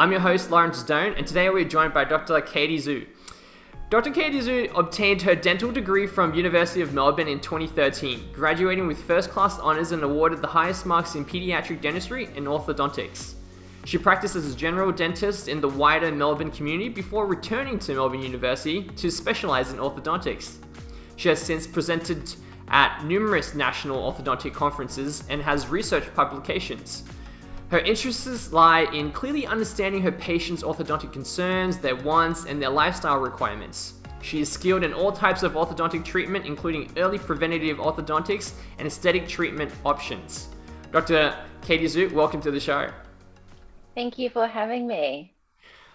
I'm your host, Lawrence Stone, and today we're joined by Dr. Katie Zhu. Dr. Katie Zhu obtained her dental degree from University of Melbourne in 2013, graduating with first class honours and awarded the highest marks in paediatric dentistry and orthodontics. She practiced as a general dentist in the wider Melbourne community before returning to Melbourne University to specialise in orthodontics. She has since presented at numerous national orthodontic conferences and has research publications. Her interests lie in clearly understanding her patients' orthodontic concerns, their wants, and their lifestyle requirements. She is skilled in all types of orthodontic treatment, including early preventative orthodontics and aesthetic treatment options. Dr. Katie Zhu, welcome to the show. Thank you for having me.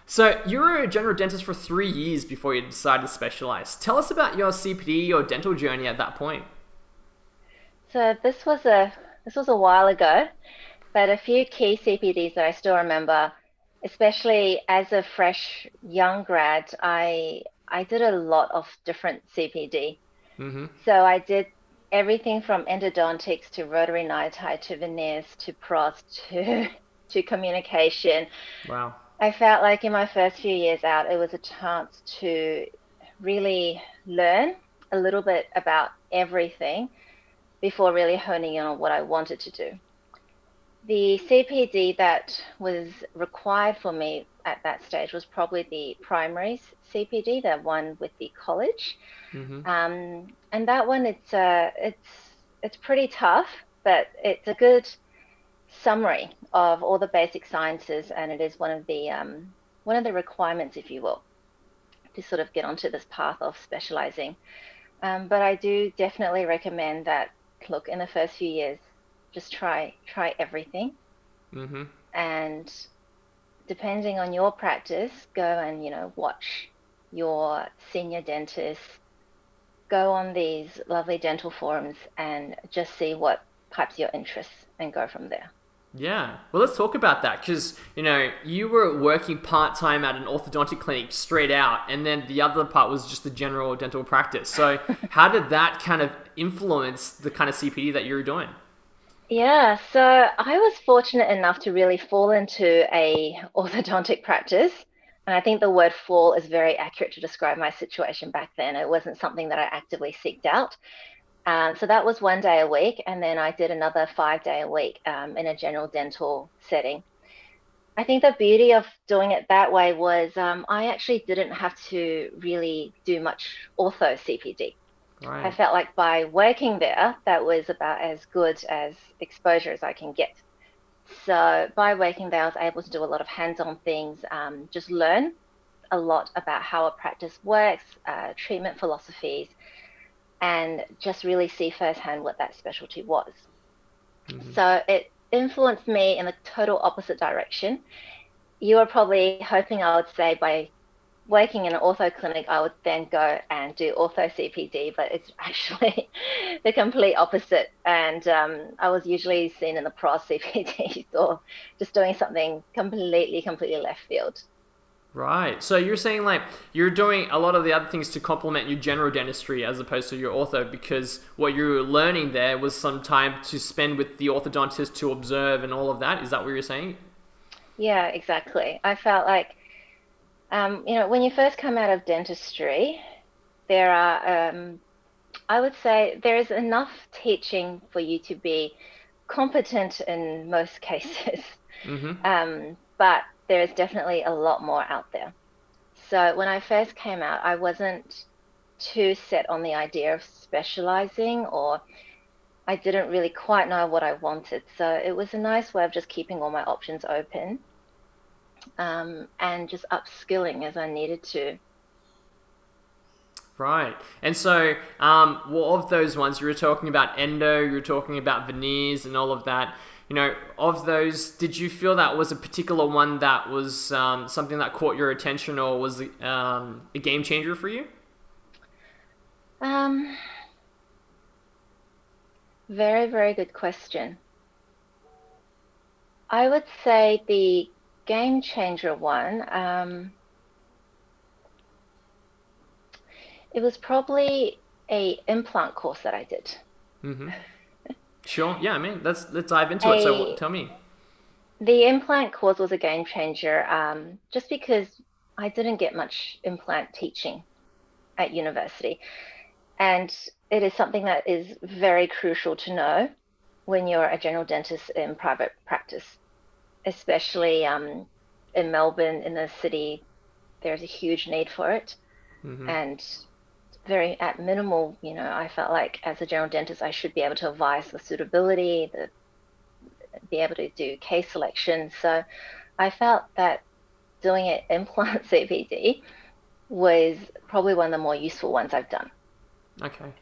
So, you were a general dentist for three years before you decided to specialize. Tell us about your CPD or dental journey at that point. So, this was a this was a while ago. But a few key CPDs that I still remember, especially as a fresh young grad, I I did a lot of different CPD. Mm-hmm. So I did everything from endodontics to rotary NiTi to veneers to pros to to communication. Wow. I felt like in my first few years out, it was a chance to really learn a little bit about everything before really honing in on what I wanted to do the CPD that was required for me at that stage was probably the primary CPD, the one with the college, mm-hmm. um, and that one it's uh, it's it's pretty tough, but it's a good summary of all the basic sciences, and it is one of the um, one of the requirements, if you will, to sort of get onto this path of specializing. Um, but I do definitely recommend that. Look, in the first few years, just try try everything mm-hmm. and depending on your practice go and you know watch your senior dentist go on these lovely dental forums and just see what pipes your interest and go from there yeah. Well, let's talk about that because, you know, you were working part time at an orthodontic clinic straight out, and then the other part was just the general dental practice. So, how did that kind of influence the kind of CPD that you were doing? Yeah, so I was fortunate enough to really fall into a orthodontic practice. And I think the word fall is very accurate to describe my situation back then. It wasn't something that I actively seeked out. Um, so that was one day a week. And then I did another five day a week um, in a general dental setting. I think the beauty of doing it that way was um, I actually didn't have to really do much ortho CPD. Right. I felt like by working there, that was about as good as exposure as I can get. So by working there, I was able to do a lot of hands-on things, um, just learn a lot about how a practice works, uh, treatment philosophies, and just really see firsthand what that specialty was. Mm-hmm. So it influenced me in the total opposite direction. You were probably hoping I would say by working in an ortho clinic, I would then go and do ortho CPD, but it's actually the complete opposite. And um, I was usually seen in the pros CPDs or just doing something completely, completely left field. Right. So you're saying like you're doing a lot of the other things to complement your general dentistry as opposed to your ortho because what you were learning there was some time to spend with the orthodontist to observe and all of that. Is that what you're saying? Yeah, exactly. I felt like um, you know, when you first come out of dentistry, there are, um, I would say, there is enough teaching for you to be competent in most cases. Mm-hmm. Um, but there is definitely a lot more out there. So when I first came out, I wasn't too set on the idea of specializing or I didn't really quite know what I wanted. So it was a nice way of just keeping all my options open um, and just upskilling as I needed to. Right. And so, um, well, of those ones, you were talking about endo, you were talking about veneers and all of that. you know, of those, did you feel that was a particular one that was um, something that caught your attention or was um, a game changer for you? Um, very, very good question. I would say the game changer one, um, it was probably a implant course that I did. Mm-hmm. Sure. Yeah, I mean, let's let's dive into a, it. So tell me. The implant course was a game changer, um, just because I didn't get much implant teaching at university, and it is something that is very crucial to know when you're a general dentist in private practice, especially um, in Melbourne, in the city. There's a huge need for it, mm-hmm. and very at minimal, you know, I felt like as a general dentist, I should be able to advise the suitability, the be able to do case selection. So I felt that doing an implant CPD was probably one of the more useful ones I've done. Okay.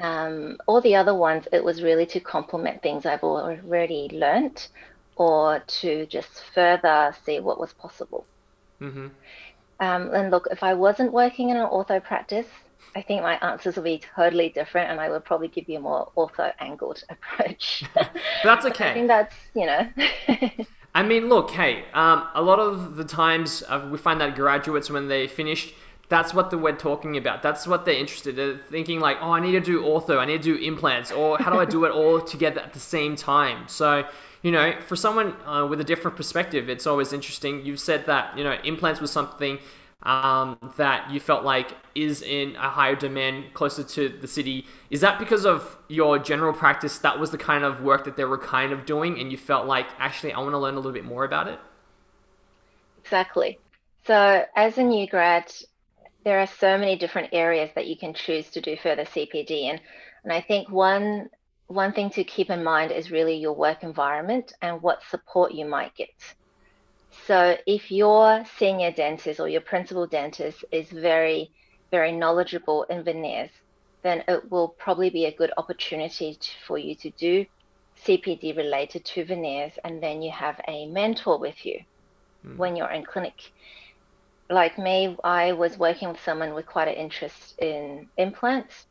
Um, all the other ones, it was really to complement things I've already learnt or to just further see what was possible. Mm-hmm. Um, and look, if I wasn't working in an ortho practice, I think my answers will be totally different, and I would probably give you a more ortho-angled approach. that's okay. I think that's you know. I mean, look, hey, um, a lot of the times uh, we find that graduates when they finish, that's what the, we're talking about. That's what they're interested in. They're thinking like, oh, I need to do ortho, I need to do implants, or how do I do it all together at the same time? So, you know, for someone uh, with a different perspective, it's always interesting. You've said that you know implants was something um, that you felt like is in a higher demand closer to the city. Is that because of your general practice? That was the kind of work that they were kind of doing, and you felt like actually I want to learn a little bit more about it. Exactly. So as a new grad, there are so many different areas that you can choose to do further CPD, and and I think one one thing to keep in mind is really your work environment and what support you might get. So if your senior dentist or your principal dentist is very, very knowledgeable in veneers, then it will probably be a good opportunity to, for you to do CPD related to veneers, and then you have a mentor with you mm. when you're in clinic. Like me, I was working with someone with quite an interest in implants,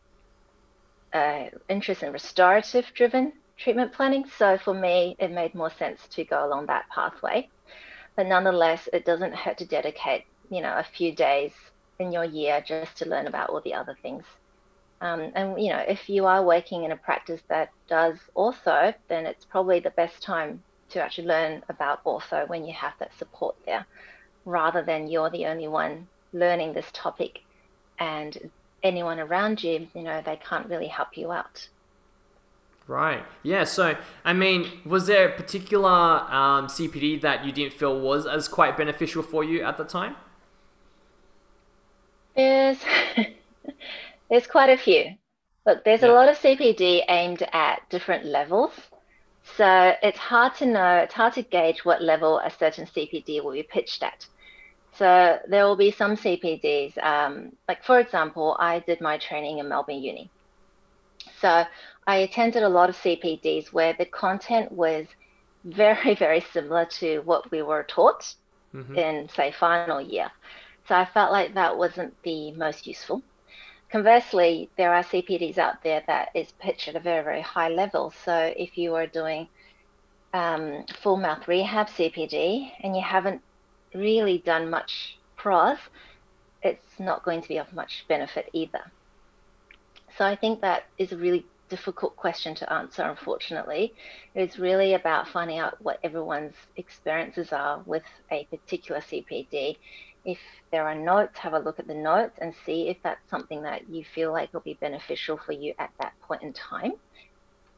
uh, interest in restorative driven treatment planning. So for me, it made more sense to go along that pathway but nonetheless, it doesn't hurt to dedicate, you know, a few days in your year just to learn about all the other things. Um, and you know, if you are working in a practice that does ortho, then it's probably the best time to actually learn about ortho when you have that support there, rather than you're the only one learning this topic, and anyone around you, you know, they can't really help you out. Right. Yeah. So, I mean, was there a particular um, CPD that you didn't feel was as quite beneficial for you at the time? There's there's quite a few. Look, there's yeah. a lot of CPD aimed at different levels. So it's hard to know, it's hard to gauge what level a certain CPD will be pitched at. So there will be some CPDs, um, like for example, I did my training in Melbourne Uni. So I attended a lot of CPDs where the content was very, very similar to what we were taught mm-hmm. in, say, final year. So I felt like that wasn't the most useful. Conversely, there are CPDs out there that is pitched at a very, very high level. So if you are doing um, full mouth rehab CPD and you haven't really done much pros, it's not going to be of much benefit either. So I think that is a really difficult question to answer, unfortunately. It's really about finding out what everyone's experiences are with a particular CPD. If there are notes, have a look at the notes and see if that's something that you feel like will be beneficial for you at that point in time.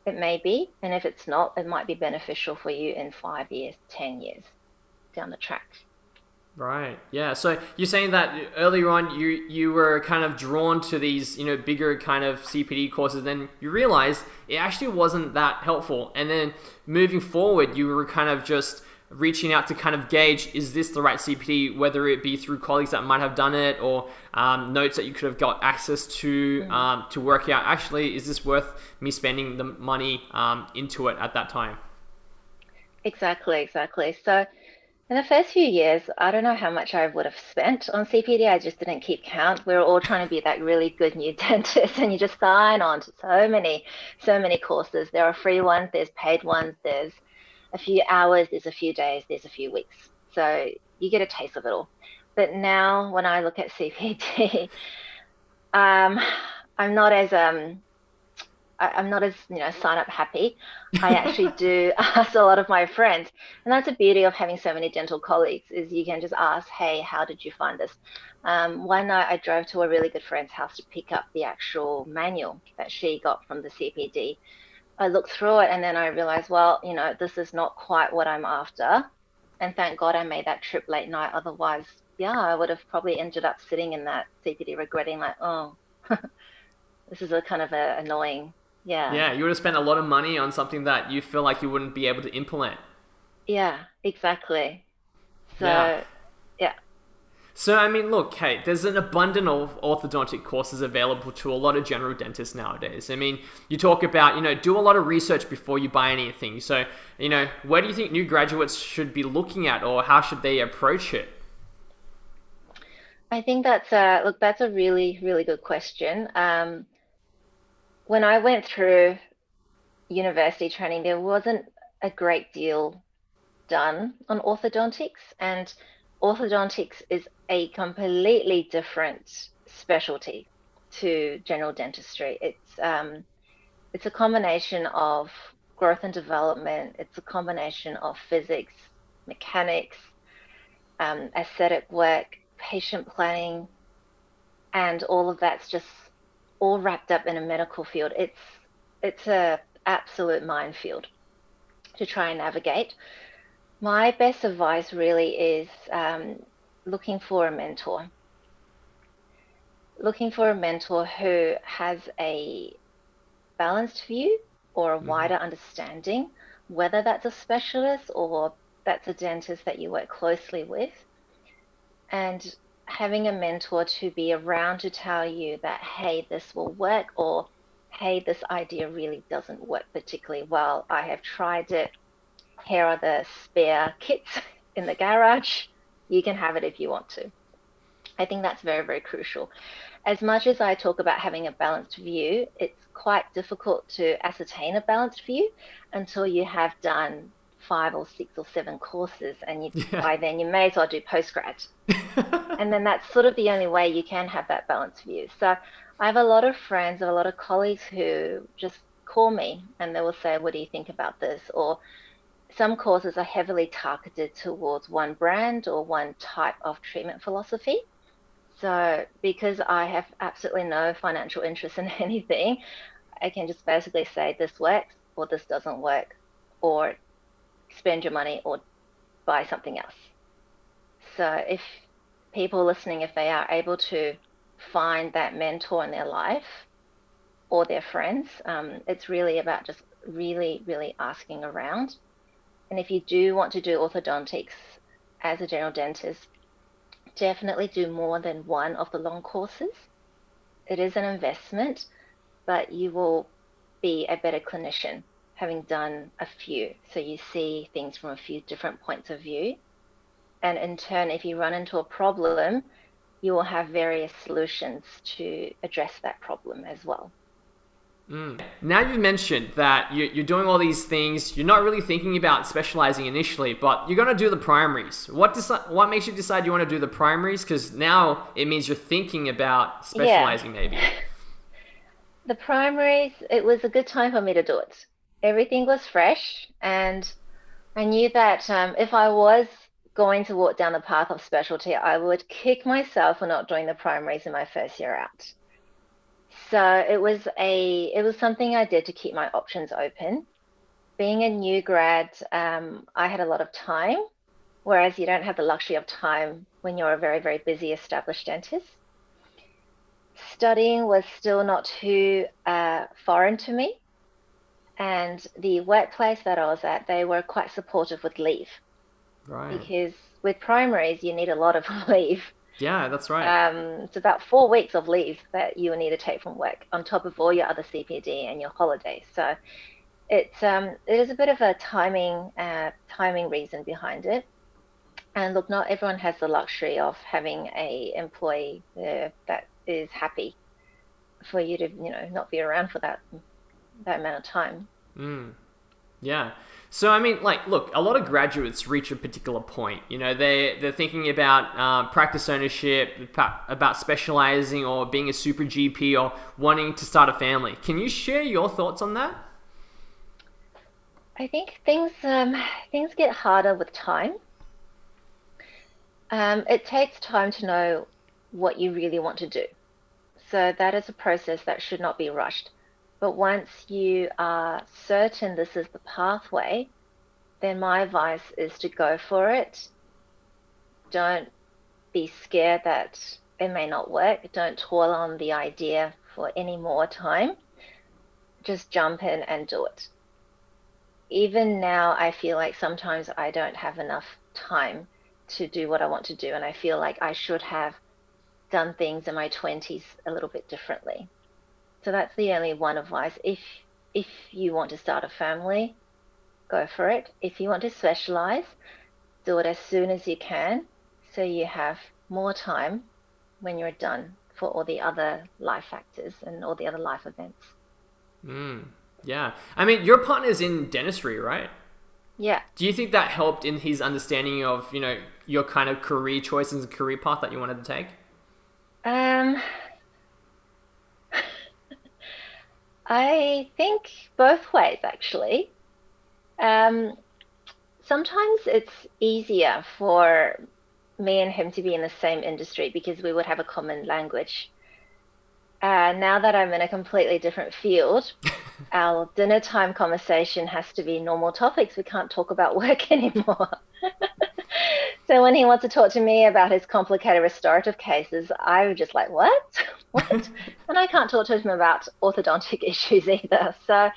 It may be, and if it's not, it might be beneficial for you in five years, 10 years down the track. Right. Yeah. So you're saying that earlier on you you were kind of drawn to these you know bigger kind of CPD courses, then you realized it actually wasn't that helpful, and then moving forward, you were kind of just reaching out to kind of gauge is this the right CPD, whether it be through colleagues that might have done it or um, notes that you could have got access to mm-hmm. um, to work out actually is this worth me spending the money um, into it at that time. Exactly, exactly. So in the first few years, I don't know how much I would have spent on CPD. I just didn't keep count. We were all trying to be that really good new dentist, and you just sign on to so many, so many courses. There are free ones, there's paid ones, there's a few hours, there's a few days, there's a few weeks. So you get a taste of it all. But now, when I look at CPD, um, I'm not as um, I, am not as you know sign up happy. I actually do ask a lot of my friends, and that's the beauty of having so many dental colleagues is you can just ask, hey, how did you find this? Um, one night I drove to a really good friend's house to pick up the actual manual that she got from the CPD. I looked through it and then I realized, well, you know, this is not quite what I'm after. And thank God I made that trip late night. Otherwise, yeah, I would have probably ended up sitting in that CPD regretting, like, oh, this is a kind of a annoying yeah. Yeah, you would have spent a lot of money on something that you feel like you wouldn't be able to implement. Yeah, exactly. So, yeah. yeah. So, I mean, look, Kate, there's an abundance of orthodontic courses available to a lot of general dentists nowadays. I mean, you talk about, you know, do a lot of research before you buy anything. So, you know, where do you think new graduates should be looking at or how should they approach it? I think that's a look. That's a really, really good question. Um, when I went through university training, there wasn't a great deal done on orthodontics, and orthodontics is a completely different specialty to general dentistry. It's um, it's a combination of growth and development. It's a combination of physics, mechanics, um, aesthetic work, patient planning, and all of that's just all wrapped up in a medical field. It's it's a absolute minefield to try and navigate. My best advice really is um, looking for a mentor. Looking for a mentor who has a balanced view or a mm-hmm. wider understanding, whether that's a specialist or that's a dentist that you work closely with. And having a mentor to be around to tell you that, hey, this will work, or hey, this idea really doesn't work particularly well. I have tried it. Here are the spare kits in the garage. You can have it if you want to. I think that's very, very crucial. As much as I talk about having a balanced view, it's quite difficult to ascertain a balanced view until you have done five or six or seven courses, and you, yeah. by then you may as well do postgrad. and then that's sort of the only way you can have that balanced view. So I have a lot of friends, I have a lot of colleagues who just call me and they will say, What do you think about this? Or some courses are heavily targeted towards one brand or one type of treatment philosophy. So, because I have absolutely no financial interest in anything, I can just basically say this works or this doesn't work, or spend your money or buy something else. So if people listening, if they are able to find that mentor in their life or their friends, um, it's really about just really, really asking around. And if you do want to do orthodontics as a general dentist, definitely do more than one of the long courses. It is an investment, but you will be a better clinician having done a few. So you see things from a few different points of view. And in turn, if you run into a problem, you will have various solutions to address that problem as well. Mm. Now you've mentioned that you're doing all these things. You're not really thinking about specializing initially, but you're going to do the primaries. What deci- What makes you decide you want to do the primaries? Because now it means you're thinking about specializing, yeah. maybe. the primaries. It was a good time for me to do it everything was fresh, and I knew that um, if I was going to walk down the path of specialty, I would kick myself for not doing the primaries in my first year out. So it was a it was something I did to keep my options open. Being a new grad, um, I had a lot of time, whereas you don't have the luxury of time when you're a very very busy established dentist. Studying was still not too uh, foreign to me, and the workplace that I was at, they were quite supportive with leave. Right. Because with primaries, you need a lot of leave. Yeah, that's right. Um, it's about four weeks of leave that you will need to take from work on top of all your other CPD and your holidays. So it's um, it is a bit of a timing uh, timing reason behind it. And look, not everyone has the luxury of having a employee uh, that is happy for you to you know not be around for that that amount of time. Mm. Yeah. So I mean, like, look, a lot of graduates reach a particular point. You know, they they're thinking about uh, practice ownership, about specializing, or being a super GP, or wanting to start a family. Can you share your thoughts on that? I think things um, things get harder with time. Um, it takes time to know what you really want to do. So that is a process that should not be rushed. But once you are certain this is the pathway, then my advice is to go for it. Don't be scared that it may not work. Don't toil on the idea for any more time. Just jump in and do it. Even now, I feel like sometimes I don't have enough time to do what I want to do, and I feel like I should have done things in my 20s a little bit differently. So that's the only one advice. If if you want to start a family, go for it. If you want to specialize, do it as soon as you can so you have more time when you're done for all the other life factors and all the other life events. Mm, yeah. I mean, your partner's in dentistry, right? Yeah. Do you think that helped in his understanding of, you know, your kind of career choices and career path that you wanted to take? Um, I think both ways, actually. Um, sometimes it's easier for me and him to be in the same industry because we would have a common language. Uh, now that I'm in a completely different field, our dinner time conversation has to be normal topics. We can't talk about work anymore. so when he wants to talk to me about his complicated restorative cases, I'm just like, what? What? and I can't talk to him about orthodontic issues either. So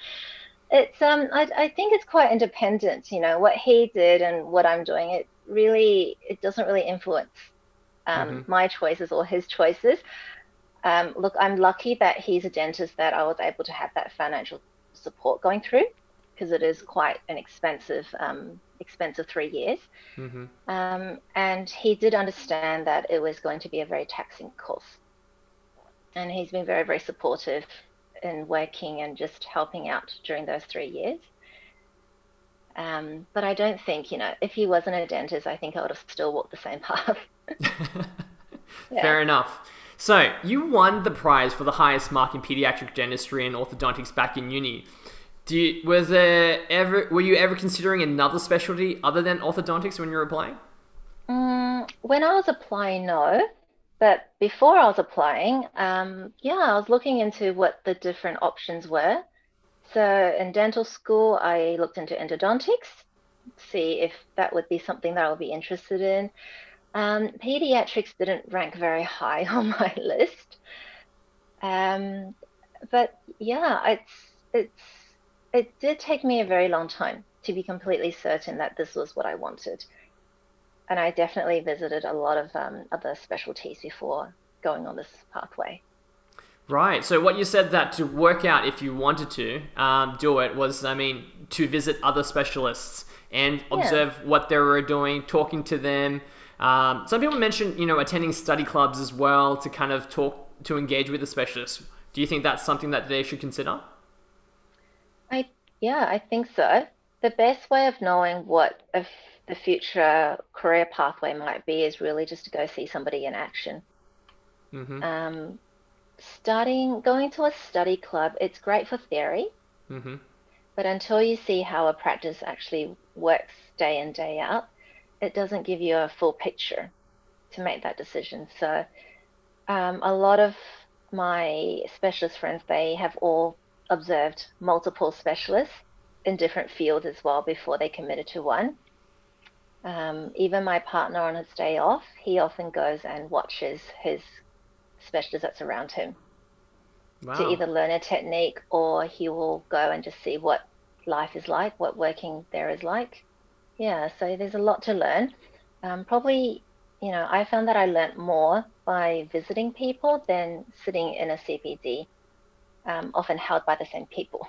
it's um I, I think it's quite independent, you know, what he did and what I'm doing. It really it doesn't really influence um, mm-hmm. my choices or his choices. Um, look, I'm lucky that he's a dentist that I was able to have that financial support going through because it is quite an expensive um, expensive three years. Mm-hmm. Um, and he did understand that it was going to be a very taxing course. And he's been very, very supportive in working and just helping out during those three years. Um, but I don't think, you know, if he wasn't a dentist, I think I would have still walked the same path. yeah. Fair enough. So, you won the prize for the highest mark in pediatric dentistry and orthodontics back in uni. Do you, was there ever were you ever considering another specialty other than orthodontics when you were applying? Mm, when I was applying, no. But before I was applying, um, yeah, I was looking into what the different options were. So in dental school, I looked into endodontics, see if that would be something that I would be interested in. Um, pediatrics didn't rank very high on my list. Um, but yeah, it's it's it did take me a very long time to be completely certain that this was what I wanted. And I definitely visited a lot of um, other specialties before going on this pathway. Right. So what you said that to work out if you wanted to um, do it was, I mean, to visit other specialists and observe yeah. what they were doing, talking to them. Um, some people mentioned, you know, attending study clubs as well to kind of talk to engage with the specialists. Do you think that's something that they should consider? I yeah, I think so. The best way of knowing what if the future career pathway might be is really just to go see somebody in action. Mm-hmm. Um, starting going to a study club, it's great for theory, mm-hmm. but until you see how a practice actually works day in day out, it doesn't give you a full picture to make that decision. So, um, a lot of my specialist friends they have all observed multiple specialists in different fields as well before they committed to one. Um, even my partner on his day off, he often goes and watches his specialist that's around him wow. to either learn a technique or he will go and just see what life is like, what working there is like. Yeah, so there's a lot to learn. Um, probably, you know, I found that I learned more by visiting people than sitting in a CPD um, often held by the same people.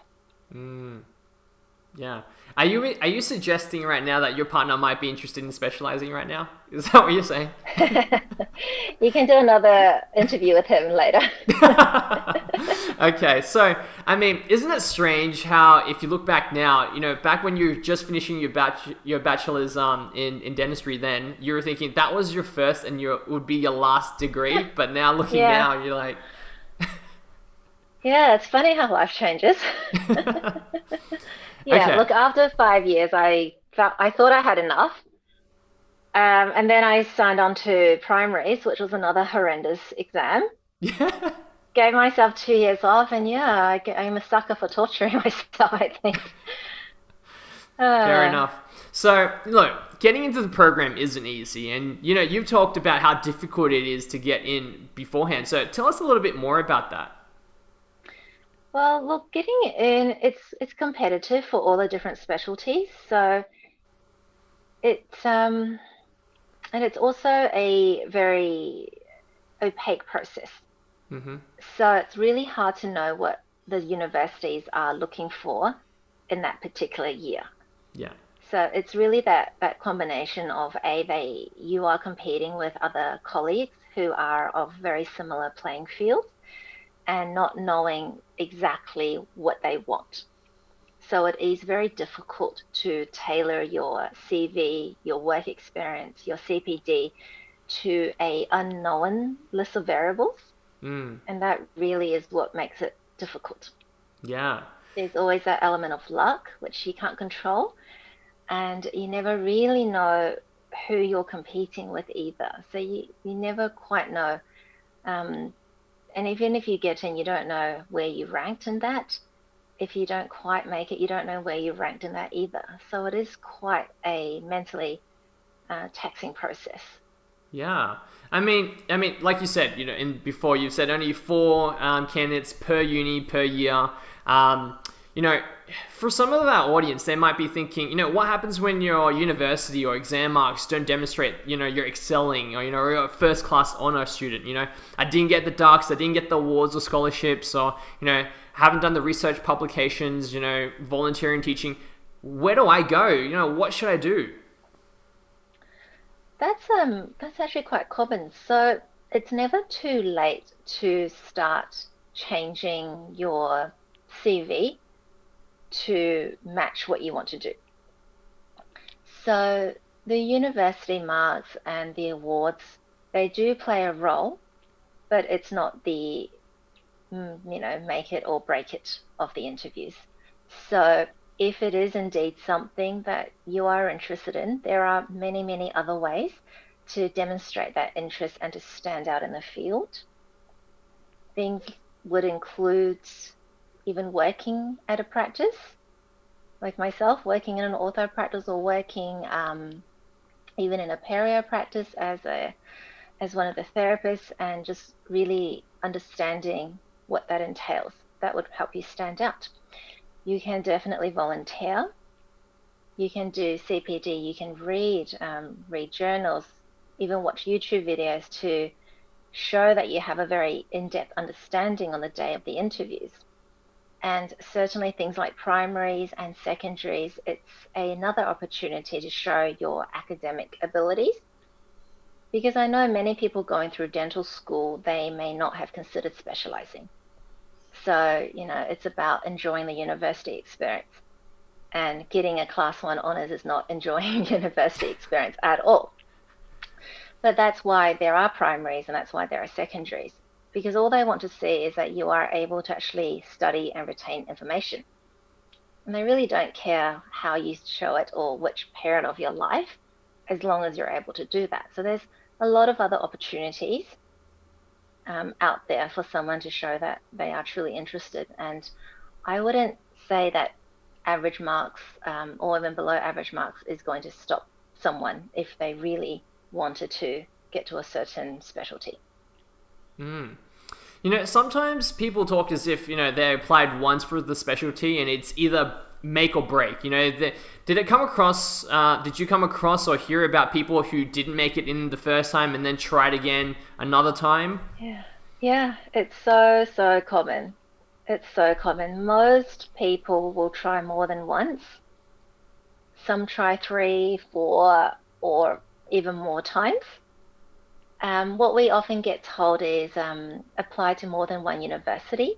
Mm. Yeah. Are you are you suggesting right now that your partner might be interested in specializing right now? Is that what you're saying? you can do another interview with him later. okay, so I mean, isn't it strange how if you look back now, you know, back when you were just finishing your batch your bachelor's um in, in dentistry, then you were thinking that was your first and your would be your last degree, but now looking yeah. now, you're like. yeah, it's funny how life changes. Yeah, okay. look, after five years, I felt I thought I had enough, um, and then I signed on to primaries, which was another horrendous exam. Yeah. Gave myself two years off, and yeah, I, am a sucker for torturing myself. I think. Uh, Fair enough. So, look, getting into the program isn't easy, and you know you've talked about how difficult it is to get in beforehand. So, tell us a little bit more about that. Well, look, getting in, it's it's competitive for all the different specialties. So it's um, and it's also a very opaque process. Mm-hmm. So it's really hard to know what the universities are looking for in that particular year. Yeah. So it's really that that combination of a they you are competing with other colleagues who are of very similar playing fields and not knowing exactly what they want. So it is very difficult to tailor your CV, your work experience, your CPD to a unknown list of variables. Mm. And that really is what makes it difficult. Yeah. There's always that element of luck, which you can't control. And you never really know who you're competing with either. So you, you never quite know um, and even if you get in, you don't know where you ranked in that. If you don't quite make it, you don't know where you ranked in that either. So it is quite a mentally uh, taxing process. Yeah, I mean, I mean, like you said, you know, in before you said only four um, candidates per uni per year. Um, you know, for some of our audience, they might be thinking, you know, what happens when your university or exam marks don't demonstrate, you know, you're excelling or, you know, you're a first class honor student, you know, I didn't get the dux, I didn't get the awards or scholarships or, you know, haven't done the research publications, you know, volunteering, teaching. Where do I go? You know, what should I do? That's um that's actually quite common. So it's never too late to start changing your CV to match what you want to do. So the university marks and the awards, they do play a role, but it's not the, mm, you know, make it or break it of the interviews. So if it is indeed something that you are interested in, there are many, many other ways to demonstrate that interest and to stand out in the field. Things would include even working at a practice, like myself, working in an ortho practice or working um, even in a perio practice as a as one of the therapists, and just really understanding what that entails. That would help you stand out. You can definitely volunteer. You can do CPD. You can read um, read journals, even watch YouTube videos to show that you have a very in-depth understanding on the day of the interviews and certainly things like primaries and secondaries, it's another opportunity to show your academic abilities. Because I know many people going through dental school, they may not have considered specializing. So, you know, it's about enjoying the university experience. And getting a class one honors is not enjoying university experience at all. But that's why there are primaries and that's why there are secondaries because all they want to see is that you are able to actually study and retain information. And they really don't care how you show it or which parent of your life, as long as you're able to do that. So there's a lot of other opportunities um, out there for someone to show that they are truly interested. And I wouldn't say that average marks um, or even below average marks is going to stop someone if they really wanted to get to a certain specialty. Mm. You know, sometimes people talk as if, you know, they applied once for the specialty and it's either make or break. You know, the, did it come across, uh, did you come across or hear about people who didn't make it in the first time and then tried again another time? Yeah. Yeah, it's so, so common. It's so common. Most people will try more than once. Some try three, four, or even more times. Um, what we often get told is um, apply to more than one university.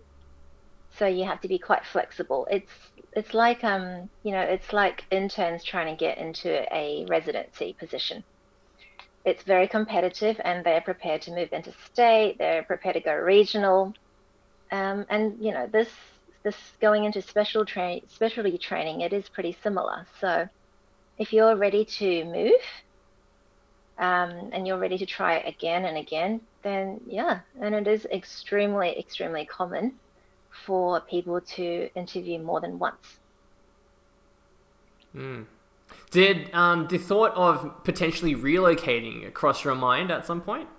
So you have to be quite flexible. It's it's like um, you know it's like interns trying to get into a residency position. It's very competitive, and they're prepared to move interstate. They're prepared to go regional, um, and you know this this going into special train specialty training. It is pretty similar. So if you're ready to move um, and you're ready to try it again and again, then yeah, and it is extremely, extremely common for people to interview more than once. Mm. Did um, the thought of potentially relocating cross your mind at some point?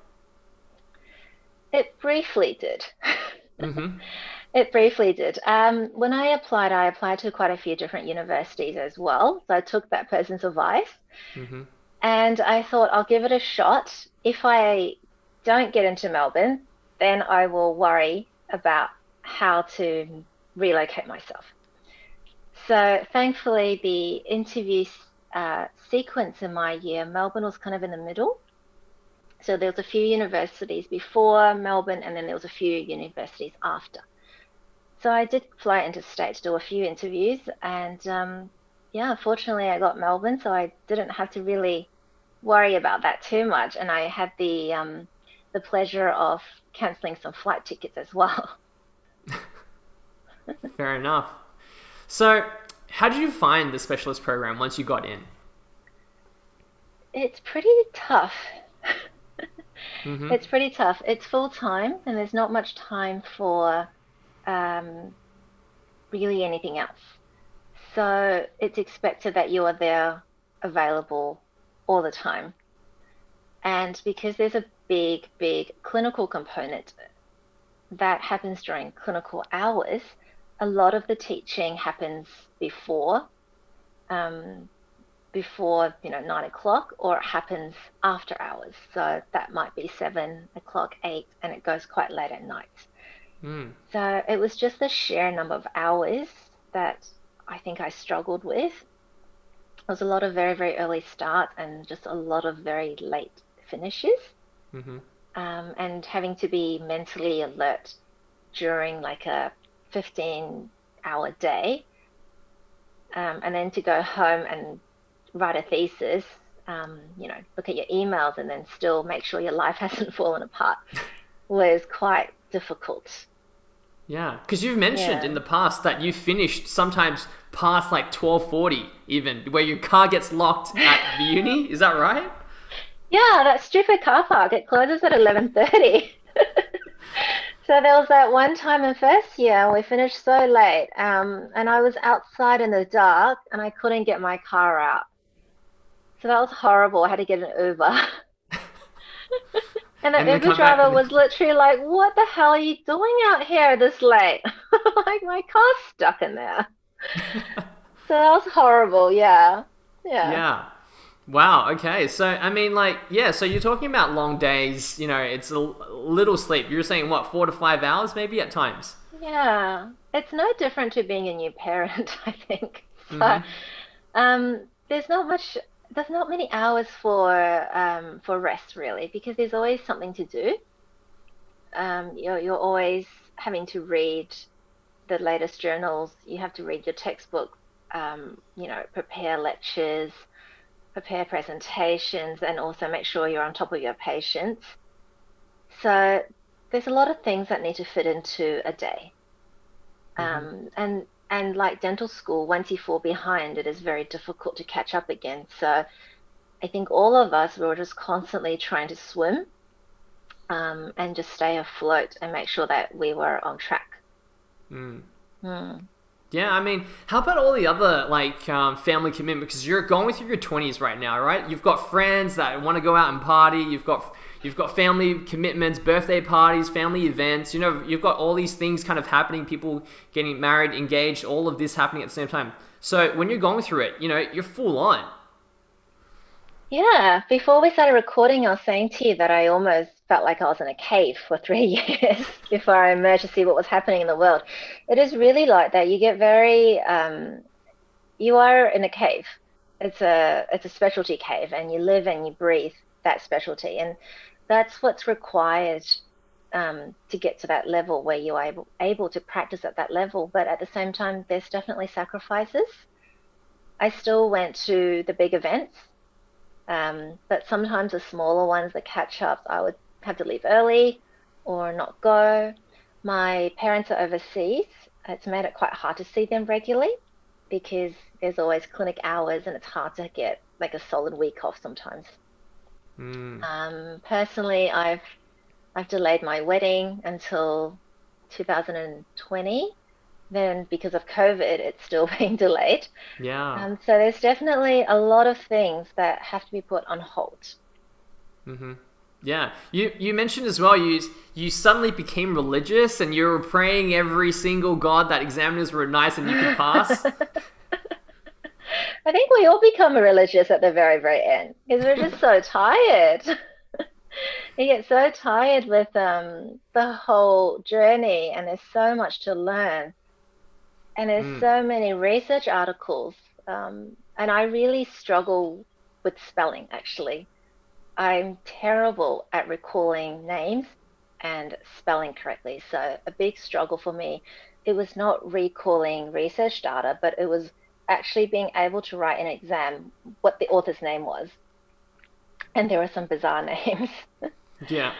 It briefly did. Mm-hmm. It briefly did. Um, when I applied, I applied to quite a few different universities as well. So I took that person's advice. Mm-hmm. And I thought I'll give it a shot. If I don't get into Melbourne, then I will worry about how to relocate myself. So thankfully, the interview uh, sequence in my year, Melbourne was kind of in the middle. So there was a few universities before Melbourne, and then there was a few universities after. So I did fly interstate to do a few interviews, and um, yeah, fortunately I got Melbourne, so I didn't have to really worry about that too much, and I had the um, the pleasure of cancelling some flight tickets as well. Fair enough. So, how did you find the specialist program once you got in? It's pretty tough. mm-hmm. It's pretty tough. It's full time, and there's not much time for um, really anything else. So it's expected that you are there available all the time. And because there's a big, big clinical component that happens during clinical hours, a lot of the teaching happens before, um, before you know nine o'clock, or it happens after hours. So that might be seven o'clock, eight, and it goes quite late at night. Mm. So it was just the sheer number of hours that I think I struggled with. It was a lot of very, very early starts and just a lot of very late finishes. Mm-hmm. Um, and having to be mentally alert during like a 15 hour day. Um, and then to go home and write a thesis, um, you know, look at your emails and then still make sure your life hasn't fallen apart was quite difficult. Yeah, because you've mentioned Yeah. in the past that you finished sometimes past like twelve forty, even where your car gets locked at the uni. Is that right? Yeah, that stupid car park. It closes at eleven thirty. so there was that one time in first year we finished so late, um, and I was outside in the dark and I couldn't get my car out. So that was horrible. I had to get an Uber. And the And Uber driver and- was literally like, "What the hell are you doing out here this late? like my car's stuck in there." So that was horrible. Yeah, yeah. Yeah. Wow. Okay. So I mean, like, yeah. So you're talking about long days. You know, it's a little sleep. You're saying what, four to five hours, maybe at times. Yeah, it's no different to being a new parent, I think. So, Mhm. um, there's not much, there's not many hours for um, for rest really, because there's always something to do. Um, you're you're always having to read the latest journals. You have to read your textbook. Um, you know, prepare lectures, prepare presentations, and also make sure you're on top of your patients. So there's a lot of things that need to fit into a day. Um, and and like dental school, once you fall behind, it is very difficult to catch up again. So I think all of us were just constantly trying to swim um, and just stay afloat and make sure that we were on track. Mm. Hmm. Yeah, I mean, how about all the other like um, family commitment? Because you're going through your twenties right now, right? You've got friends that want to go out and party. You've got you've got family commitments, birthday parties, family events. You know, you've got all these things kind of happening. People getting married, engaged, all of this happening at the same time. So when you're going through it, you know, you're full on. Yeah, before we started recording, I was saying to you that I almost felt like I was in a cave for three years before I emerged to see what was happening in the world. It is really like that. You get very, um, you are in a cave. It's a it's a specialty cave, and you live and you breathe that specialty, and that's what's required um, to get to that level where you're able able to practice at that level. But at the same time, there's definitely sacrifices. I still went to the big events, um, but sometimes the smaller ones, the catch ups, I would have to leave early or not go. My parents are overseas. It's made it quite hard to see them regularly because there's always clinic hours and it's hard to get like a solid week off sometimes. Mm. Um, personally, I've I've delayed my wedding until 2020. Then, because of COVID, it's still being delayed. Yeah. Um, so there's definitely a lot of things that have to be put on hold. Mm-hmm. Yeah, you you mentioned as well. You you suddenly became religious, and you were praying every single god that examiners were nice and you could pass. I think we all become religious at the very very end because we're just so tired. you get so tired with um, the whole journey, and there's so much to learn, and there's mm. so many research articles, um, and I really struggle with spelling actually. I'm terrible at recalling names and spelling correctly. So a big struggle for me. It was not recalling research data, but it was actually being able to write an exam what the author's name was. And there were some bizarre names. yeah.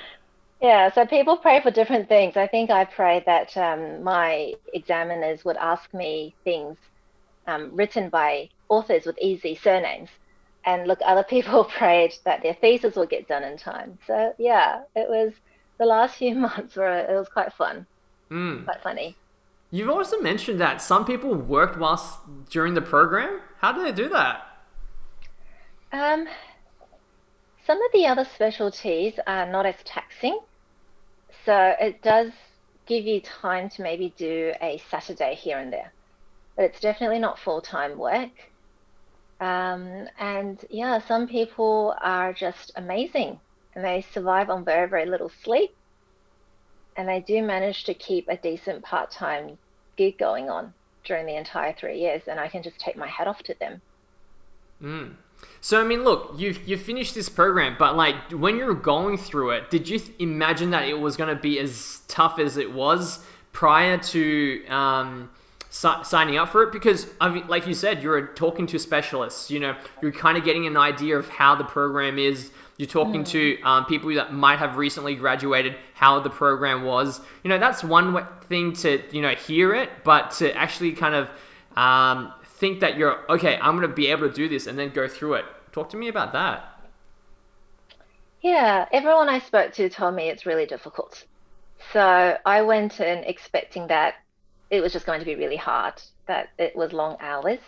Yeah, so people pray for different things. I think I pray that um, my examiners would ask me things um, written by authors with easy surnames and look, other people prayed that their thesis will get done in time. So yeah, it was the last few months were it was quite fun, mm. quite funny. You've also mentioned that some people worked whilst during the program. How do they do that? Um, some of the other specialties are not as taxing, so it does give you time to maybe do a Saturday here and there, but it's definitely not full time work. Um, and yeah, some people are just amazing and they survive on very, very little sleep. And they do manage to keep a decent part time gig going on during the entire three years. And I can just take my hat off to them. Mm. So I mean, look, you've you finished this program, but like when you were going through it, did you th- imagine that it was going to be as tough as it was prior to um, si- signing up for it because I mean, like you said, you're talking to specialists. You know, you're kind of getting an idea of how the program is. You're talking mm. to um, people that might have recently graduated, how the program was. You know, that's one thing to you know hear it, but to actually kind of um, think that you're okay. I'm going to be able to do this, and then go through it. Talk to me about that. Yeah, everyone I spoke to told me it's really difficult. So I went in expecting that it was just going to be really hard, that it was long hours.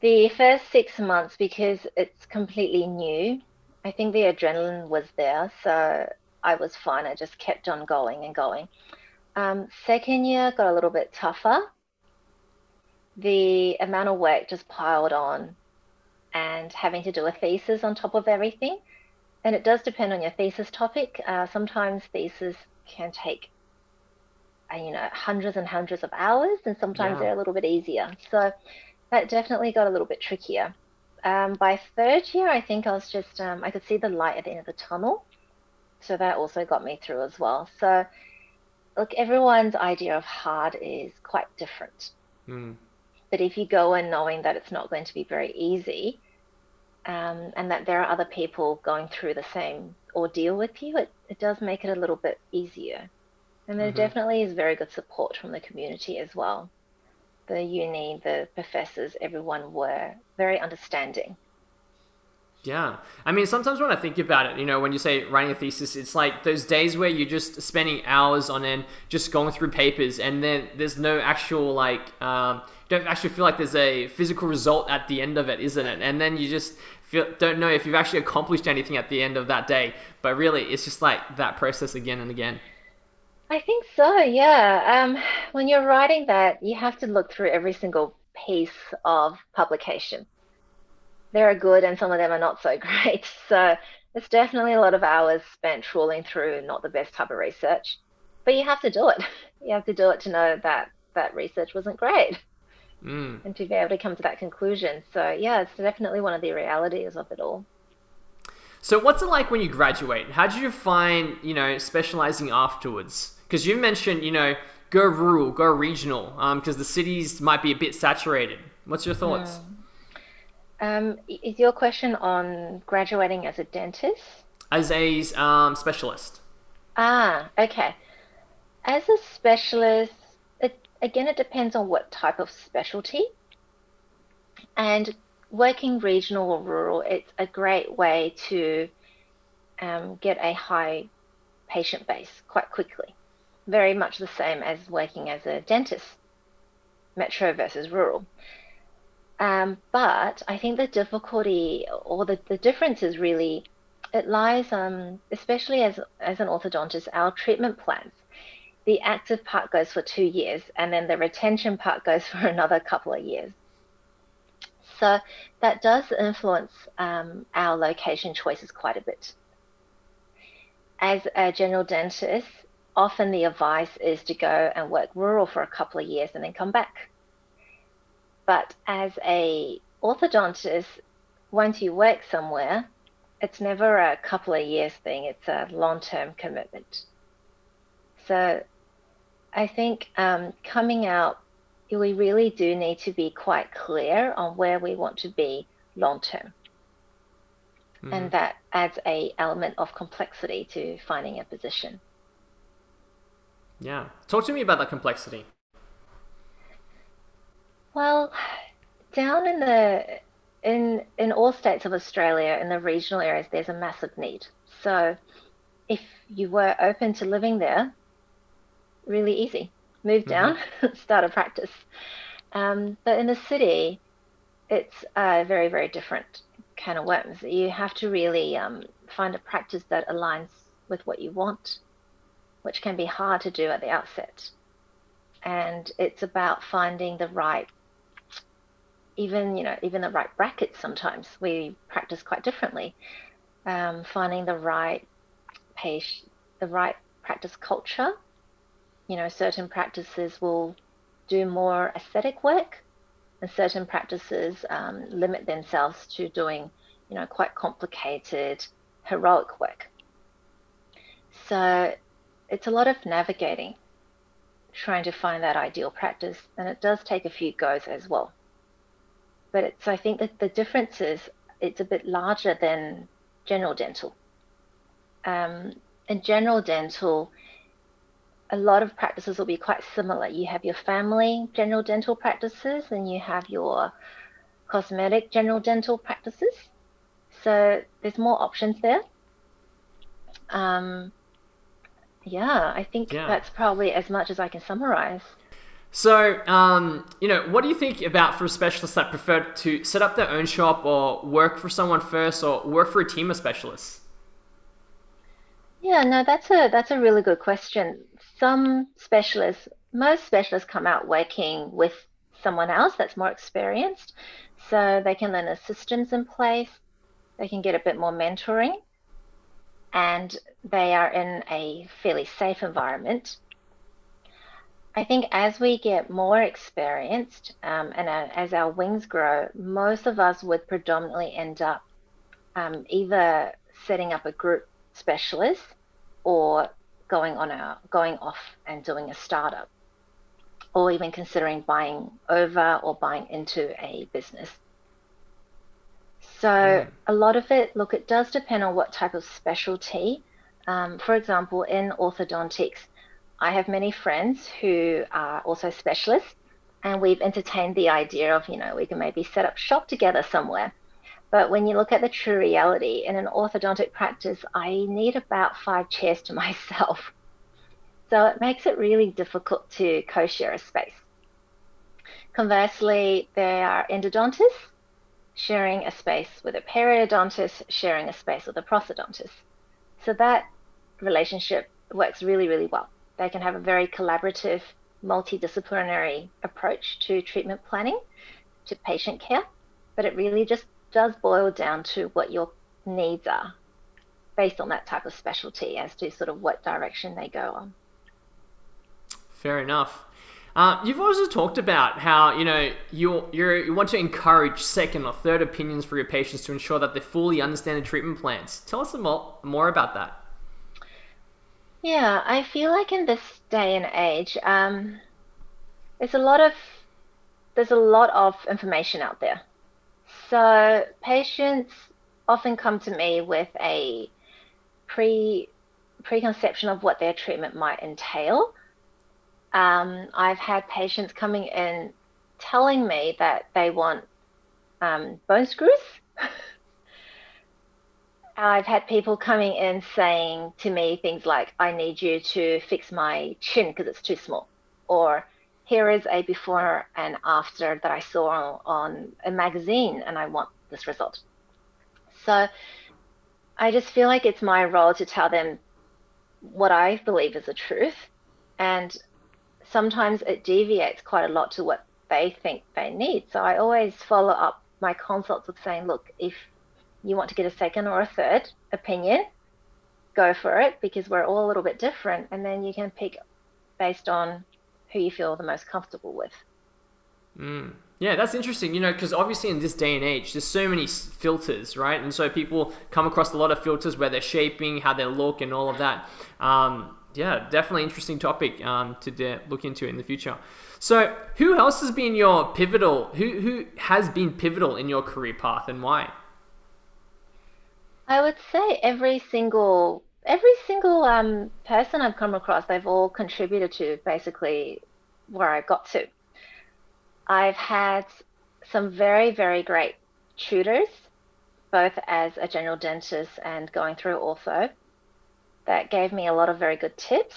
The first six months, because it's completely new, I think the adrenaline was there. So I was fine. I just kept on going and going. Um, second year got a little bit tougher. The amount of work just piled on and having to do a thesis on top of everything. And it does depend on your thesis topic. Uh, sometimes theses can take you know hundreds and hundreds of hours, and sometimes yeah. they're a little bit easier. So that definitely got a little bit trickier. Um, by third year, I think I was just um, I could see the light at the end of the tunnel, so that also got me through as well. So look, everyone's idea of hard is quite different. Mm. But if you go in knowing that it's not going to be very easy, um, and that there are other people going through the same ordeal with you, it, it does make it a little bit easier. And there mm-hmm. definitely is very good support from the community as well. The uni, the professors, everyone were very understanding. Yeah. I mean, sometimes when I think about it, you know, when you say writing a thesis, it's like those days where you're just spending hours on end just going through papers and then there's no actual, like, um, don't actually feel like there's a physical result at the end of it, isn't it? And then you just feel, don't know if you've actually accomplished anything at the end of that day. But really, it's just like that process again and again. I think so, yeah. Um, when you're writing that, you have to look through every single piece of publication. There are good and some of them are not so great. So it's definitely a lot of hours spent trawling through not the best type of research, but you have to do it. You have to do it to know that that research wasn't great mm. and to be able to come to that conclusion. So, yeah, it's definitely one of the realities of it all. So, what's it like when you graduate? How did you find, you know, specializing afterwards? Because you mentioned, you know, go rural, go regional, because um, the cities might be a bit saturated. What's your thoughts? Mm. Um, is your question on graduating as a dentist? As a um, specialist. Ah, okay. As a specialist, it, again, it depends on what type of specialty. And working regional or rural, it's a great way to um, get a high patient base quite quickly. Very much the same as working as a dentist, metro versus rural. Um, but I think the difficulty or the, the difference is really it lies, um, especially as, as an orthodontist, our treatment plans. The active part goes for two years, and then the retention part goes for another couple of years. So that does influence um, our location choices quite a bit. As a general dentist, often the advice is to go and work rural for a couple of years and then come back. But as a orthodontist, once you work somewhere, it's never a couple of years thing, it's a long term commitment. So I think um, coming out, we really do need to be quite clear on where we want to be long term. Mm-hmm. And that adds a element of complexity to finding a position. Yeah. Talk to me about that complexity. Well, down in the in in all states of Australia, in the regional areas, there's a massive need. So, if you were open to living there, really easy, move mm-hmm. down, mm-hmm. start a practice. Um, but in the city, it's a very very different kind of worms. You have to really um, find a practice that aligns with what you want, which can be hard to do at the outset. And it's about finding the right even you know even the right brackets sometimes. We practice quite differently. Um, finding the right pace the right practice culture. You know certain practices will do more aesthetic work and certain practices um, limit themselves to doing you know quite complicated heroic work. So it's a lot of navigating trying to find that ideal practice and it does take a few goes as well but it's I think that the difference is it's a bit larger than general dental. Um, in general dental, a lot of practices will be quite similar. You have your family general dental practices and you have your cosmetic general dental practices. So there's more options there. Um, yeah, I think yeah. that's probably as much as I can summarize. So, um, you know, what do you think about for specialists that prefer to set up their own shop or work for someone first or work for a team of specialists? Yeah, no, that's a that's a really good question. Some specialists, most specialists come out working with someone else that's more experienced, so they can learn the systems in place, they can get a bit more mentoring, and they are in a fairly safe environment I think as we get more experienced um, and uh, as our wings grow, most of us would predominantly end up um, either setting up a group specialist or going on a going off and doing a startup, or even considering buying over or buying into a business. So mm. a lot of it, look, it does depend on what type of specialty. Um, for example, in orthodontics I have many friends who are also specialists, and we've entertained the idea of, you know, we can maybe set up shop together somewhere. But when you look at the true reality, in an orthodontic practice, I need about five chairs to myself. So it makes it really difficult to co share a space. Conversely, there are endodontists sharing a space with a periodontist, sharing a space with a prosthodontist. So that relationship works really, really well. They can have a very collaborative, multidisciplinary approach to treatment planning, to patient care, but it really just does boil down to what your needs are based on that type of specialty as to sort of what direction they go on. Fair enough. Uh, you've also talked about how you know you you want to encourage second or third opinions for your patients to ensure that they fully understand the treatment plans. Tell us more more about that. Yeah, I feel like in this day and age, um, there's a lot of there's a lot of information out there. So patients often come to me with a pre preconception of what their treatment might entail. Um, I've had patients coming in telling me that they want um, bone screws. I've had people coming in saying to me things like, I need you to fix my chin because it's too small. Or here is a before and after that I saw on a magazine and I want this result. So I just feel like it's my role to tell them what I believe is the truth. And sometimes it deviates quite a lot to what they think they need. So I always follow up my consults with saying, look, if you want to get a second or a third opinion, go for it because we're all a little bit different. And then you can pick based on who you feel the most comfortable with. Mm. Yeah, that's interesting, you know, because obviously in this day and age, there's so many filters, right? And so people come across a lot of filters where they're shaping, how they look, and all of that. Um, yeah, definitely interesting topic um, to de- look into in the future. So, who else has been your pivotal? Who who has been pivotal in your career path, and why? I would say every single every single um, person I've come across, they've all contributed to basically where I got to. I've had some very, very great tutors, both as a general dentist and going through ortho, that gave me a lot of very good tips.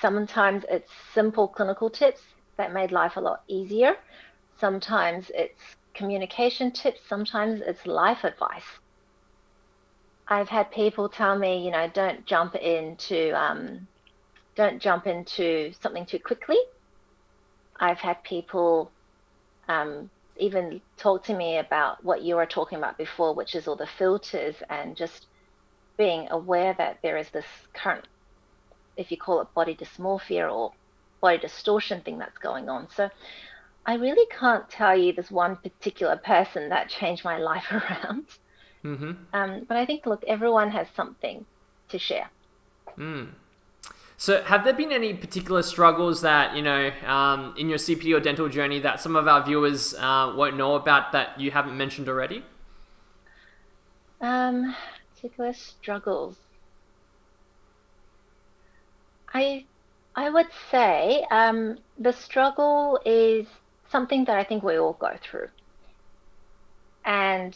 Sometimes it's simple clinical tips that made life a lot easier. Sometimes it's communication tips. Sometimes it's life advice I've had people tell me, you know, don't jump into um, don't jump into something too quickly. I've had people um, even talk to me about what you were talking about before, which is all the filters and just being aware that there is this current, if you call it body dysmorphia or body distortion thing that's going on. So I really can't tell you this one particular person that changed my life around. Mm-hmm. Um, but I think, look, everyone has something to share. Mm. So, have there been any particular struggles that you know um, in your CPD or dental journey that some of our viewers uh, won't know about that you haven't mentioned already? Um, particular struggles. I I would say um, the struggle is something that I think we all go through, and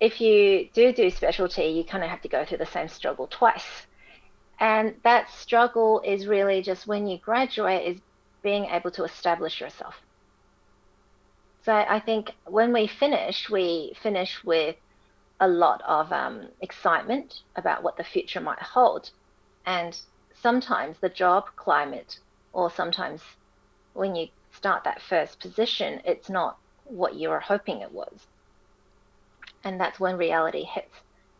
if you do do specialty, you kind of have to go through the same struggle twice. And that struggle is really just when you graduate is being able to establish yourself. So I think when we finish, we finish with a lot of um, excitement about what the future might hold. And sometimes the job climate, or sometimes when you start that first position, it's not what you were hoping it was and that's when reality hits.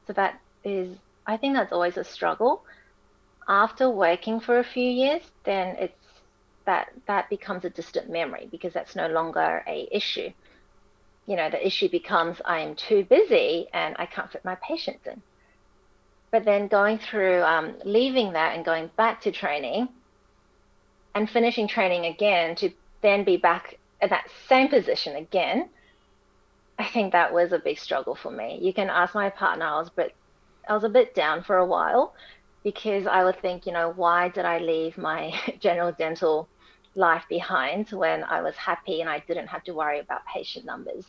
So that is, I think that's always a struggle. After working for a few years, then it's that that becomes a distant memory because that's no longer a issue. You know, the issue becomes I'm too busy and I can't fit my patients in. But then going through um, leaving that and going back to training and finishing training again to then be back in that same position again I think that was a big struggle for me. You can ask my partner. I was a bit, I was a bit down for a while because I would think, you know, why did I leave my general dental life behind when I was happy and I didn't have to worry about patient numbers?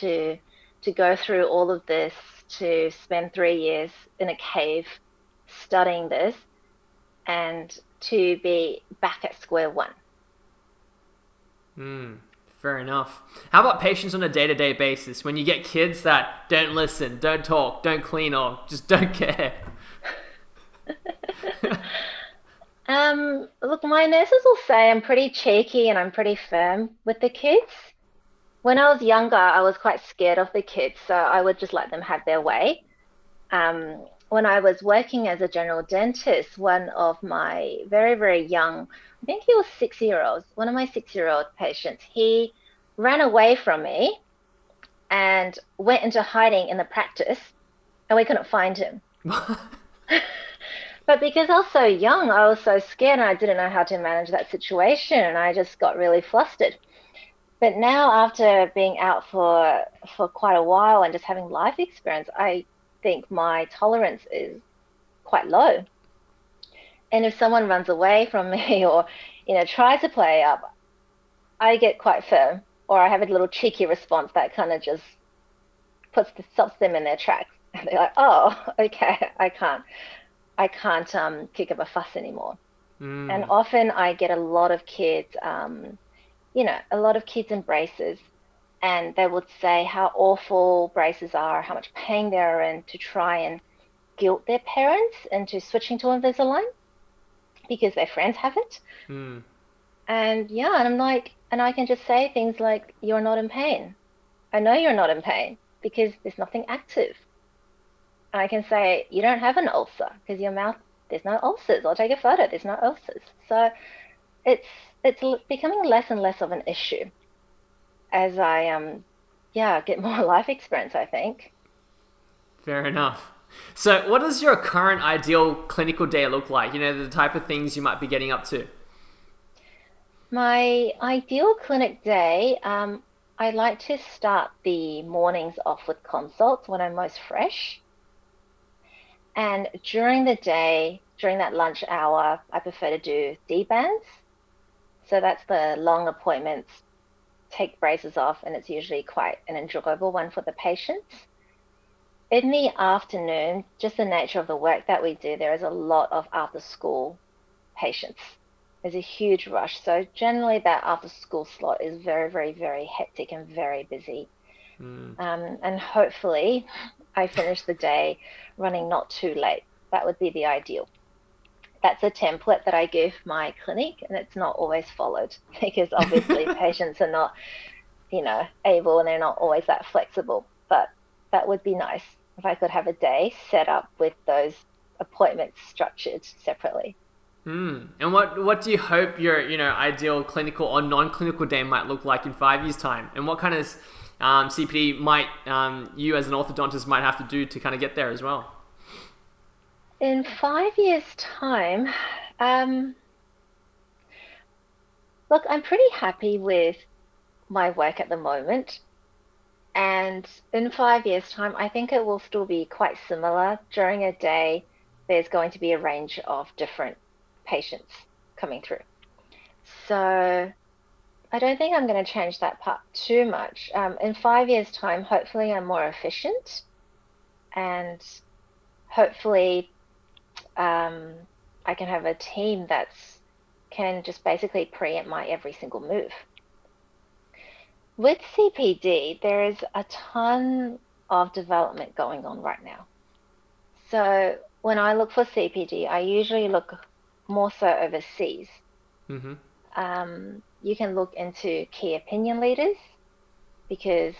To to go through all of this, to spend three years in a cave studying this, and to be back at square one. Hmm. Fair enough. How about patients on a day to day basis? When you get kids that don't listen, don't talk, don't clean or just don't care. Um, look, my nurses will say I'm pretty cheeky and I'm pretty firm with the kids. When I was younger, I was quite scared of the kids, so I would just let them have their way. um, when I was working as a general dentist, one of my very, very young, I think he was six year olds, one of my six year old patients, he ran away from me and went into hiding in the practice, and we couldn't find him. but because I was so young, I was so scared and I didn't know how to manage that situation, and I just got really flustered. But now, after being out for for quite a while and just having life experience, I think my tolerance is quite low. And if someone runs away from me or you know tries to play up, I get quite firm, or I have a little cheeky response that kind of just puts the, stops them in their tracks. And they're like, "Oh, okay, I can't, I can't um, kick up a fuss anymore." Mm. And often I get a lot of kids, um, you know, a lot of kids in braces and they would say how awful braces are, how much pain they're in to try and guilt their parents into switching to Invisalign because their friends have it. Mm. And yeah, and I'm like, and I can just say things like, you're not in pain. I know you're not in pain because there's nothing active. I can say, you don't have an ulcer because your mouth, there's no ulcers. I'll take a photo, there's no ulcers. So it's, it's becoming less and less of an issue as I um yeah get more life experience. I think. Fair enough. So, what does your current ideal clinical day look like? You know, the type of things you might be getting up to. My ideal clinic day, um, I like to start the mornings off with consults when I'm most fresh. And during the day, during that lunch hour, I prefer to do debonds. So that's the long appointments take braces off, and it's usually quite an enjoyable one for the patients. In the afternoon, just the nature of the work that we do, there is a lot of after school patients. There's a huge rush. So, generally, that after school slot is very, very, very hectic and very busy. Mm. Um, and hopefully, I finish the day running not too late. That would be the ideal that's a template that I give my clinic, and it's not always followed because obviously patients are not, you know, able and they're not always that flexible. But that would be nice if I could have a day set up with those appointments structured separately. Hmm. And what what do you hope your you know ideal clinical or non-clinical day might look like in five years' time? And what kind of um, CPD might um, you as an orthodontist might have to do to kind of get there as well? in five years' time, um, look, I'm pretty happy with my work at the moment. And in five years' time, I think it will still be quite similar. During a day, there's going to be a range of different patients coming through. So I don't think I'm going to change that part too much. Um, in five years' time, hopefully, I'm more efficient and hopefully um, I can have a team that's can just basically preempt my every single move. With CPD, there is a ton of development going on right now. So when I look for CPD, I usually look more so overseas. Mm-hmm. Um, you can look into key opinion leaders because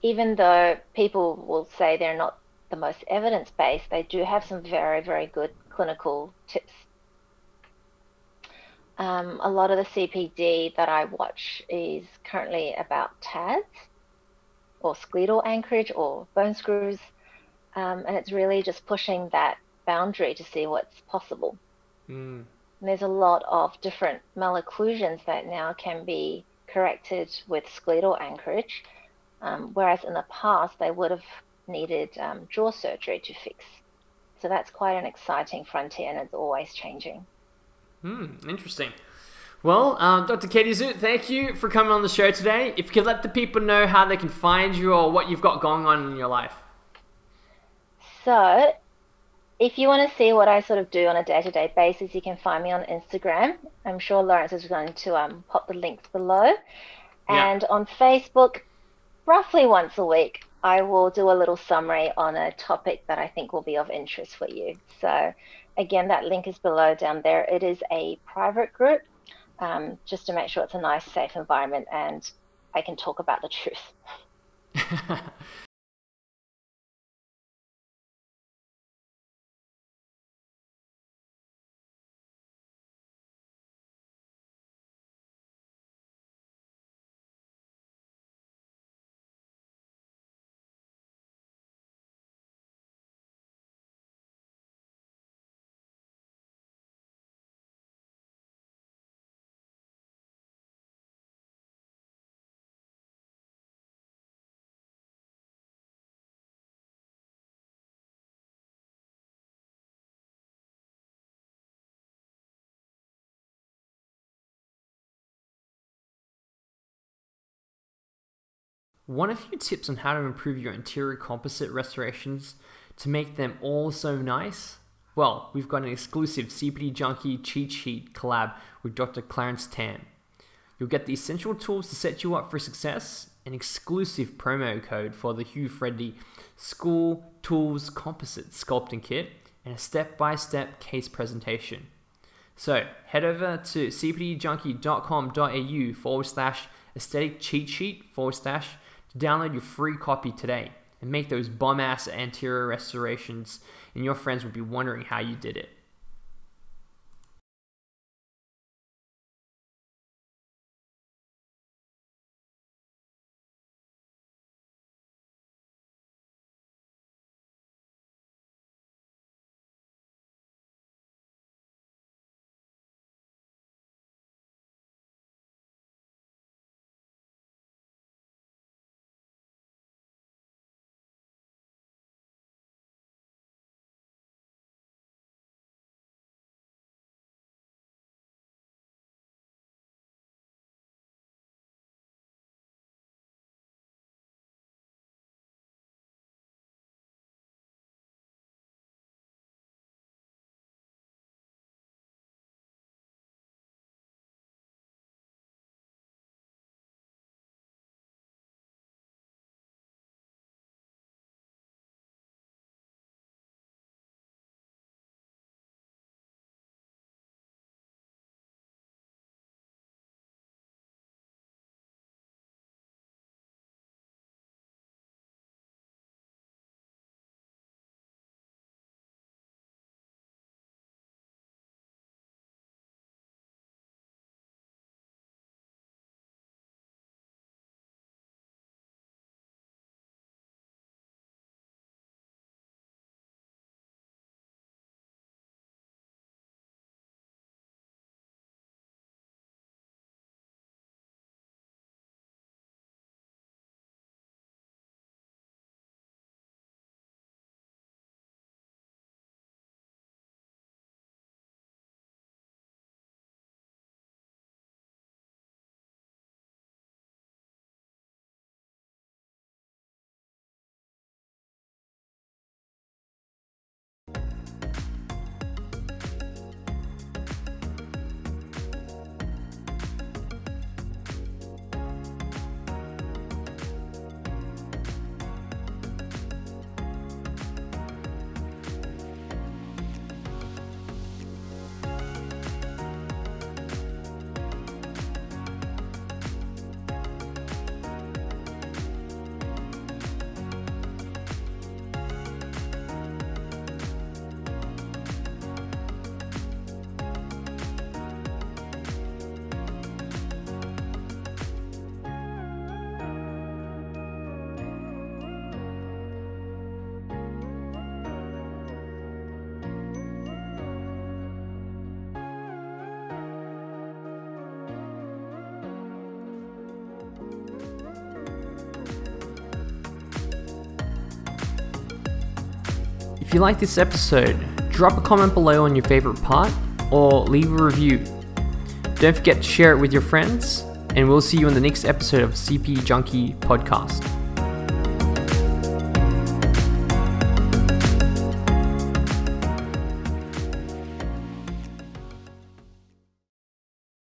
even though people will say they're not the most evidence based, they do have some very, very good clinical tips. Um, a lot of the CPD that I watch is currently about TADS or skeletal anchorage or bone screws. Um, and it's really just pushing that boundary to see what's possible. Mm. There's a lot of different malocclusions that now can be corrected with skeletal anchorage, um, whereas in the past they would have needed um, jaw surgery to fix. So that's quite an exciting frontier, and it's always changing. Hmm, interesting. Well, um, Dr. Katie Zhu, thank you for coming on the show today. If you could let the people know how they can find you or what you've got going on in your life. So, if you want to see what I sort of do on a day to day basis, you can find me on Instagram. I'm sure Lawrence is going to um, pop the links below. And yeah. on Facebook, roughly once a week, I will do a little summary on a topic that I think will be of interest for you. So, again, that link is below down there. It is a private group um, just to make sure it's a nice, safe environment and I can talk about the truth. Want a few tips on how to improve your anterior composite restorations to make them all so nice? Well, we've got an exclusive CPD Junkie cheat sheet collab with Dr. Clarence Tan. You'll get the essential tools to set you up for success, an exclusive promo code for the Hu-Friedy School Tools Composite Sculpting Kit, and a step by step case presentation. So head over to cpdjunkie.com.au forward slash aesthetic cheat sheet forward slash download your free copy today and make those bum ass anterior restorations, and your friends will be wondering how you did it. If you like this episode, drop a comment below on your favorite part or leave a review. Don't forget to share it with your friends, and we'll see you in the next episode of CPD Junkie Podcast.